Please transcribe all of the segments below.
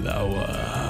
flower.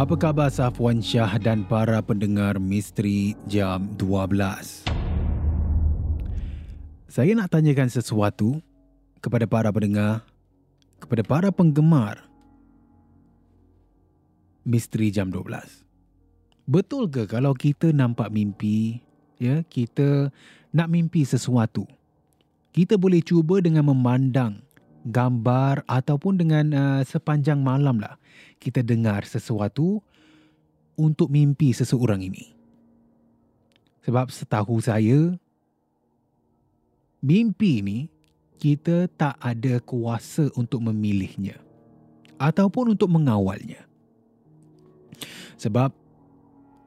Apa khabar Safwan Syah dan para pendengar Misteri Jam 12? Saya nak tanyakan sesuatu kepada para pendengar, kepada para penggemar Misteri Jam 12. Betul ke kalau kita nampak mimpi, ya, kita nak mimpi sesuatu, kita boleh cuba dengan memandang gambar ataupun dengan uh, sepanjang malam lah kita dengar sesuatu untuk mimpi seseorang ini. Sebab setahu saya, mimpi ini kita tak ada kuasa untuk memilihnya ataupun untuk mengawalnya. Sebab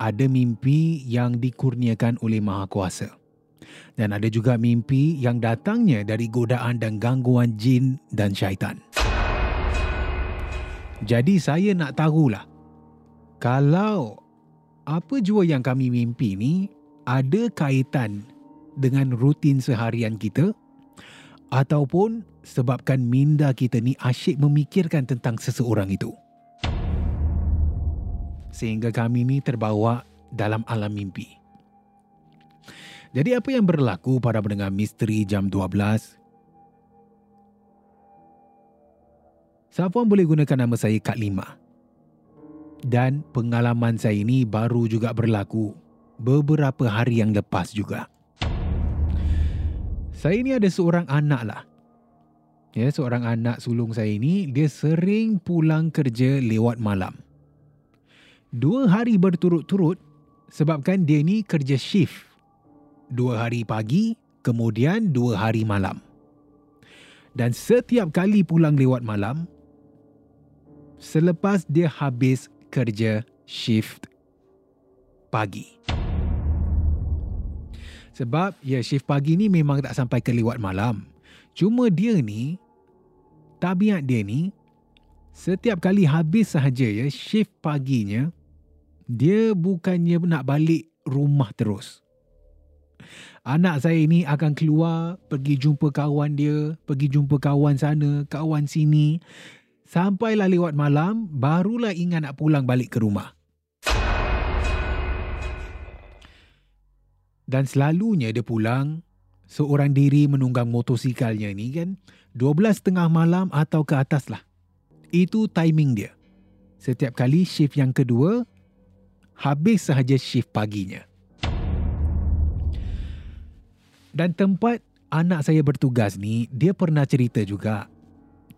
ada mimpi yang dikurniakan oleh Maha Kuasa. Dan ada juga mimpi yang datangnya dari godaan dan gangguan jin dan syaitan. Jadi saya nak tahulah kalau apa jua yang kami mimpi ni ada kaitan dengan rutin seharian kita ataupun sebabkan minda kita ni asyik memikirkan tentang seseorang itu. Sehingga kami ni terbawa dalam alam mimpi. Jadi apa yang berlaku para pendengar misteri jam 12? Safwan boleh gunakan nama saya Kak Lima. Dan pengalaman saya ini baru juga berlaku beberapa hari yang lepas juga. Saya ini ada seorang anak lah. Ya, seorang anak sulung saya ini, dia sering pulang kerja lewat malam. Dua hari berturut-turut sebabkan dia ni kerja shift. Dua hari pagi, kemudian dua hari malam. Dan setiap kali pulang lewat malam, selepas dia habis kerja shift pagi. Sebab ya shift pagi ni memang tak sampai ke lewat malam. Cuma dia ni, tabiat dia ni, setiap kali habis sahaja ya shift paginya, dia bukannya nak balik rumah terus. Anak saya ini akan keluar pergi jumpa kawan dia, pergi jumpa kawan sana, kawan sini. Sampailah lewat malam, barulah ingat nak pulang balik ke rumah. Dan selalunya dia pulang seorang diri menunggang motosikalnya ni kan 12 tengah malam atau ke atas lah. Itu timing dia. Setiap kali shift yang kedua habis sahaja shift paginya. Dan tempat anak saya bertugas ni, dia pernah cerita juga.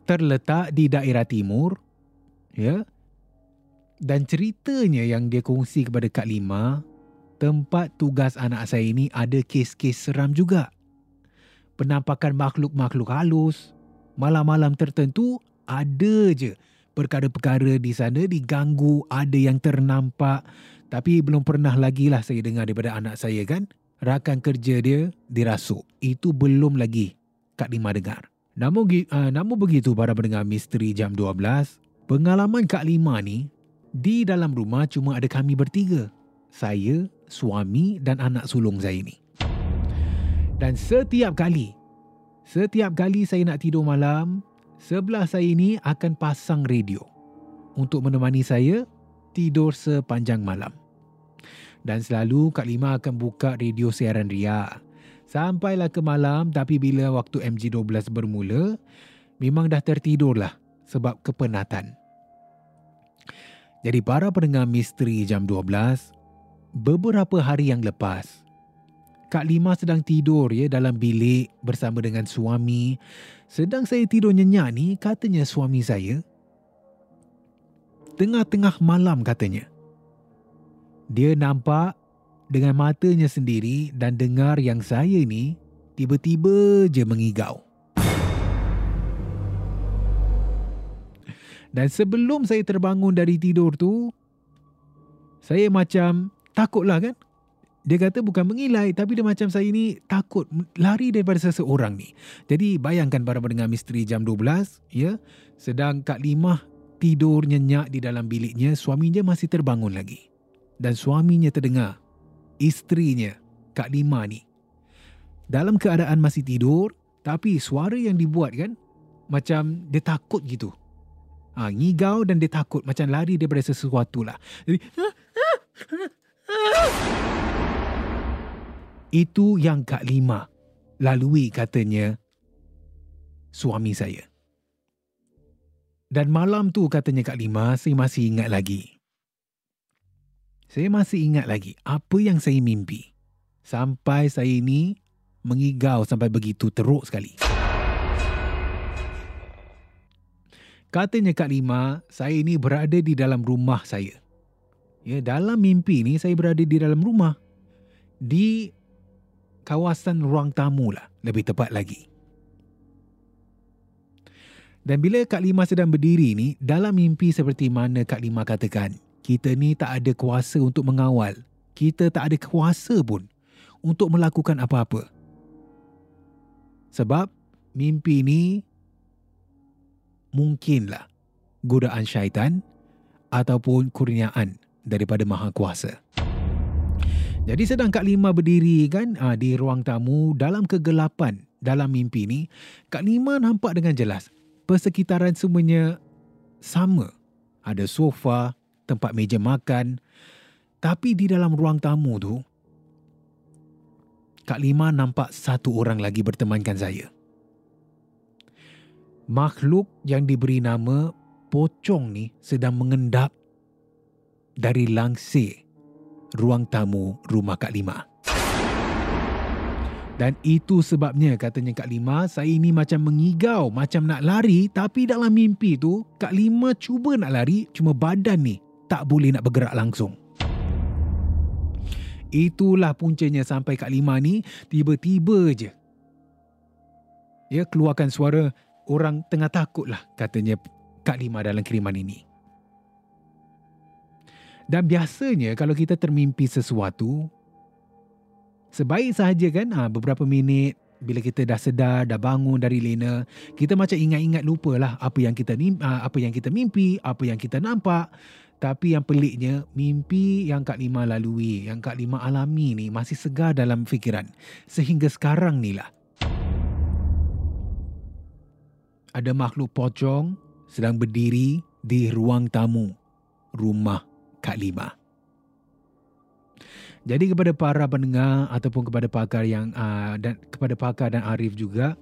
Terletak di daerah timur, ya. Dan ceritanya yang dia kongsi kepada Kak Lima, tempat tugas anak saya ini ada kes-kes seram juga. Penampakan makhluk-makhluk halus, malam-malam tertentu ada je perkara-perkara di sana diganggu, ada yang ternampak. Tapi belum pernah lagi lah saya dengar daripada anak saya kan rakan kerja dia dirasuk. Itu belum lagi Kak Lima dengar. Namun, uh, namun begitu para pendengar misteri jam 12, pengalaman Kak Lima ni di dalam rumah cuma ada kami bertiga. Saya, suami dan anak sulung saya ni. Dan setiap kali, setiap kali saya nak tidur malam, sebelah saya ni akan pasang radio untuk menemani saya tidur sepanjang malam dan selalu Kak Lima akan buka radio siaran Ria. Sampailah ke malam tapi bila waktu MG12 bermula, memang dah tertidurlah sebab kepenatan. Jadi para pendengar misteri jam 12, beberapa hari yang lepas, Kak Lima sedang tidur ya dalam bilik bersama dengan suami. Sedang saya tidur nyenyak ni, katanya suami saya, tengah-tengah malam katanya, dia nampak dengan matanya sendiri dan dengar yang saya ni tiba-tiba je mengigau. Dan sebelum saya terbangun dari tidur tu, saya macam takutlah kan. Dia kata bukan mengilai tapi dia macam saya ni takut lari daripada seseorang ni. Jadi bayangkan para pendengar misteri jam 12, ya, sedang Kak Limah tidur nyenyak di dalam biliknya, suaminya masih terbangun lagi dan suaminya terdengar isterinya Kak Lima ni dalam keadaan masih tidur tapi suara yang dibuat kan macam dia takut gitu. Ha, ngigau dan dia takut macam lari daripada sesuatu lah. Jadi, itu yang Kak Lima lalui katanya suami saya. Dan malam tu katanya Kak Lima saya masih ingat lagi. Saya masih ingat lagi apa yang saya mimpi. Sampai saya ini mengigau sampai begitu teruk sekali. Katanya Kak Lima, saya ini berada di dalam rumah saya. Ya, dalam mimpi ini saya berada di dalam rumah. Di kawasan ruang tamu lah, lebih tepat lagi. Dan bila Kak Lima sedang berdiri ni, dalam mimpi seperti mana Kak Lima katakan, kita ni tak ada kuasa untuk mengawal. Kita tak ada kuasa pun untuk melakukan apa-apa. Sebab mimpi ni mungkinlah godaan syaitan ataupun kurniaan daripada Maha Kuasa. Jadi sedang Kak Lima berdiri kan ah, di ruang tamu dalam kegelapan dalam mimpi ni, Kak Lima nampak dengan jelas persekitaran semuanya sama. Ada sofa, tempat meja makan. Tapi di dalam ruang tamu tu, Kak Lima nampak satu orang lagi bertemankan saya. Makhluk yang diberi nama Pocong ni sedang mengendap dari langsir ruang tamu rumah Kak Lima. Dan itu sebabnya katanya Kak Lima, saya ini macam mengigau, macam nak lari tapi dalam mimpi tu Kak Lima cuba nak lari cuma badan ni tak boleh nak bergerak langsung. Itulah puncanya sampai Kak Lima ni tiba-tiba je. Ya keluarkan suara orang tengah takut lah katanya Kak Lima dalam kiriman ini. Dan biasanya kalau kita termimpi sesuatu, sebaik sahaja kan ha, beberapa minit bila kita dah sedar, dah bangun dari lena, kita macam ingat-ingat lupalah apa yang kita ha, apa yang kita mimpi, apa yang kita nampak. Tapi yang peliknya, mimpi yang Kak Lima lalui, yang Kak Lima alami ni masih segar dalam fikiran. Sehingga sekarang ni lah. Ada makhluk pocong sedang berdiri di ruang tamu rumah Kak Lima. Jadi kepada para pendengar ataupun kepada pakar yang uh, dan kepada pakar dan Arif juga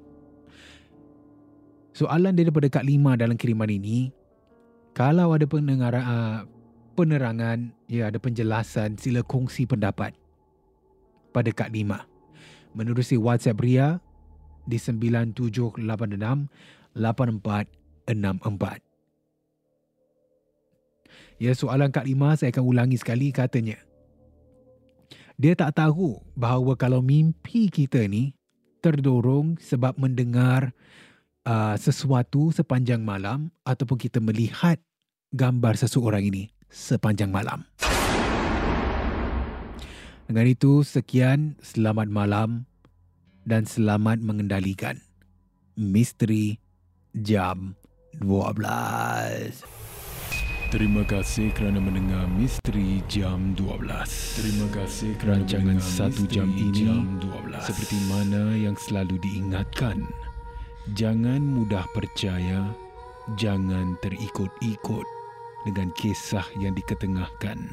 soalan daripada Kak Lima dalam kiriman ini kalau ada pendengar uh, penerangan, ya ada penjelasan, sila kongsi pendapat pada Kak Lima. Menerusi WhatsApp Ria di 9786 8464. Ya, soalan Kak Lima saya akan ulangi sekali katanya. Dia tak tahu bahawa kalau mimpi kita ni terdorong sebab mendengar uh, sesuatu sepanjang malam ataupun kita melihat gambar seseorang ini sepanjang malam. Dengan itu, sekian selamat malam dan selamat mengendalikan misteri jam 12. Terima kasih kerana mendengar Misteri Jam 12. Terima kasih kerana rancangan satu jam ini jam 12. seperti mana yang selalu diingatkan. Jangan mudah percaya, jangan terikut-ikut dengan kisah yang diketengahkan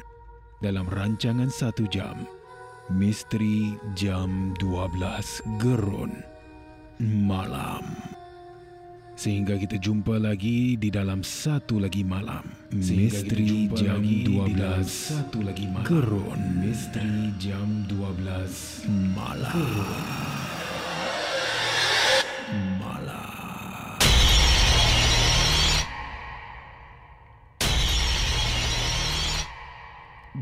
dalam rancangan satu jam. Misteri Jam 12 Gerun Malam. Sehingga kita jumpa lagi di dalam satu lagi malam. Misteri jam 12 satu lagi malam. Kerun. Misteri jam 12 malam. Kerun.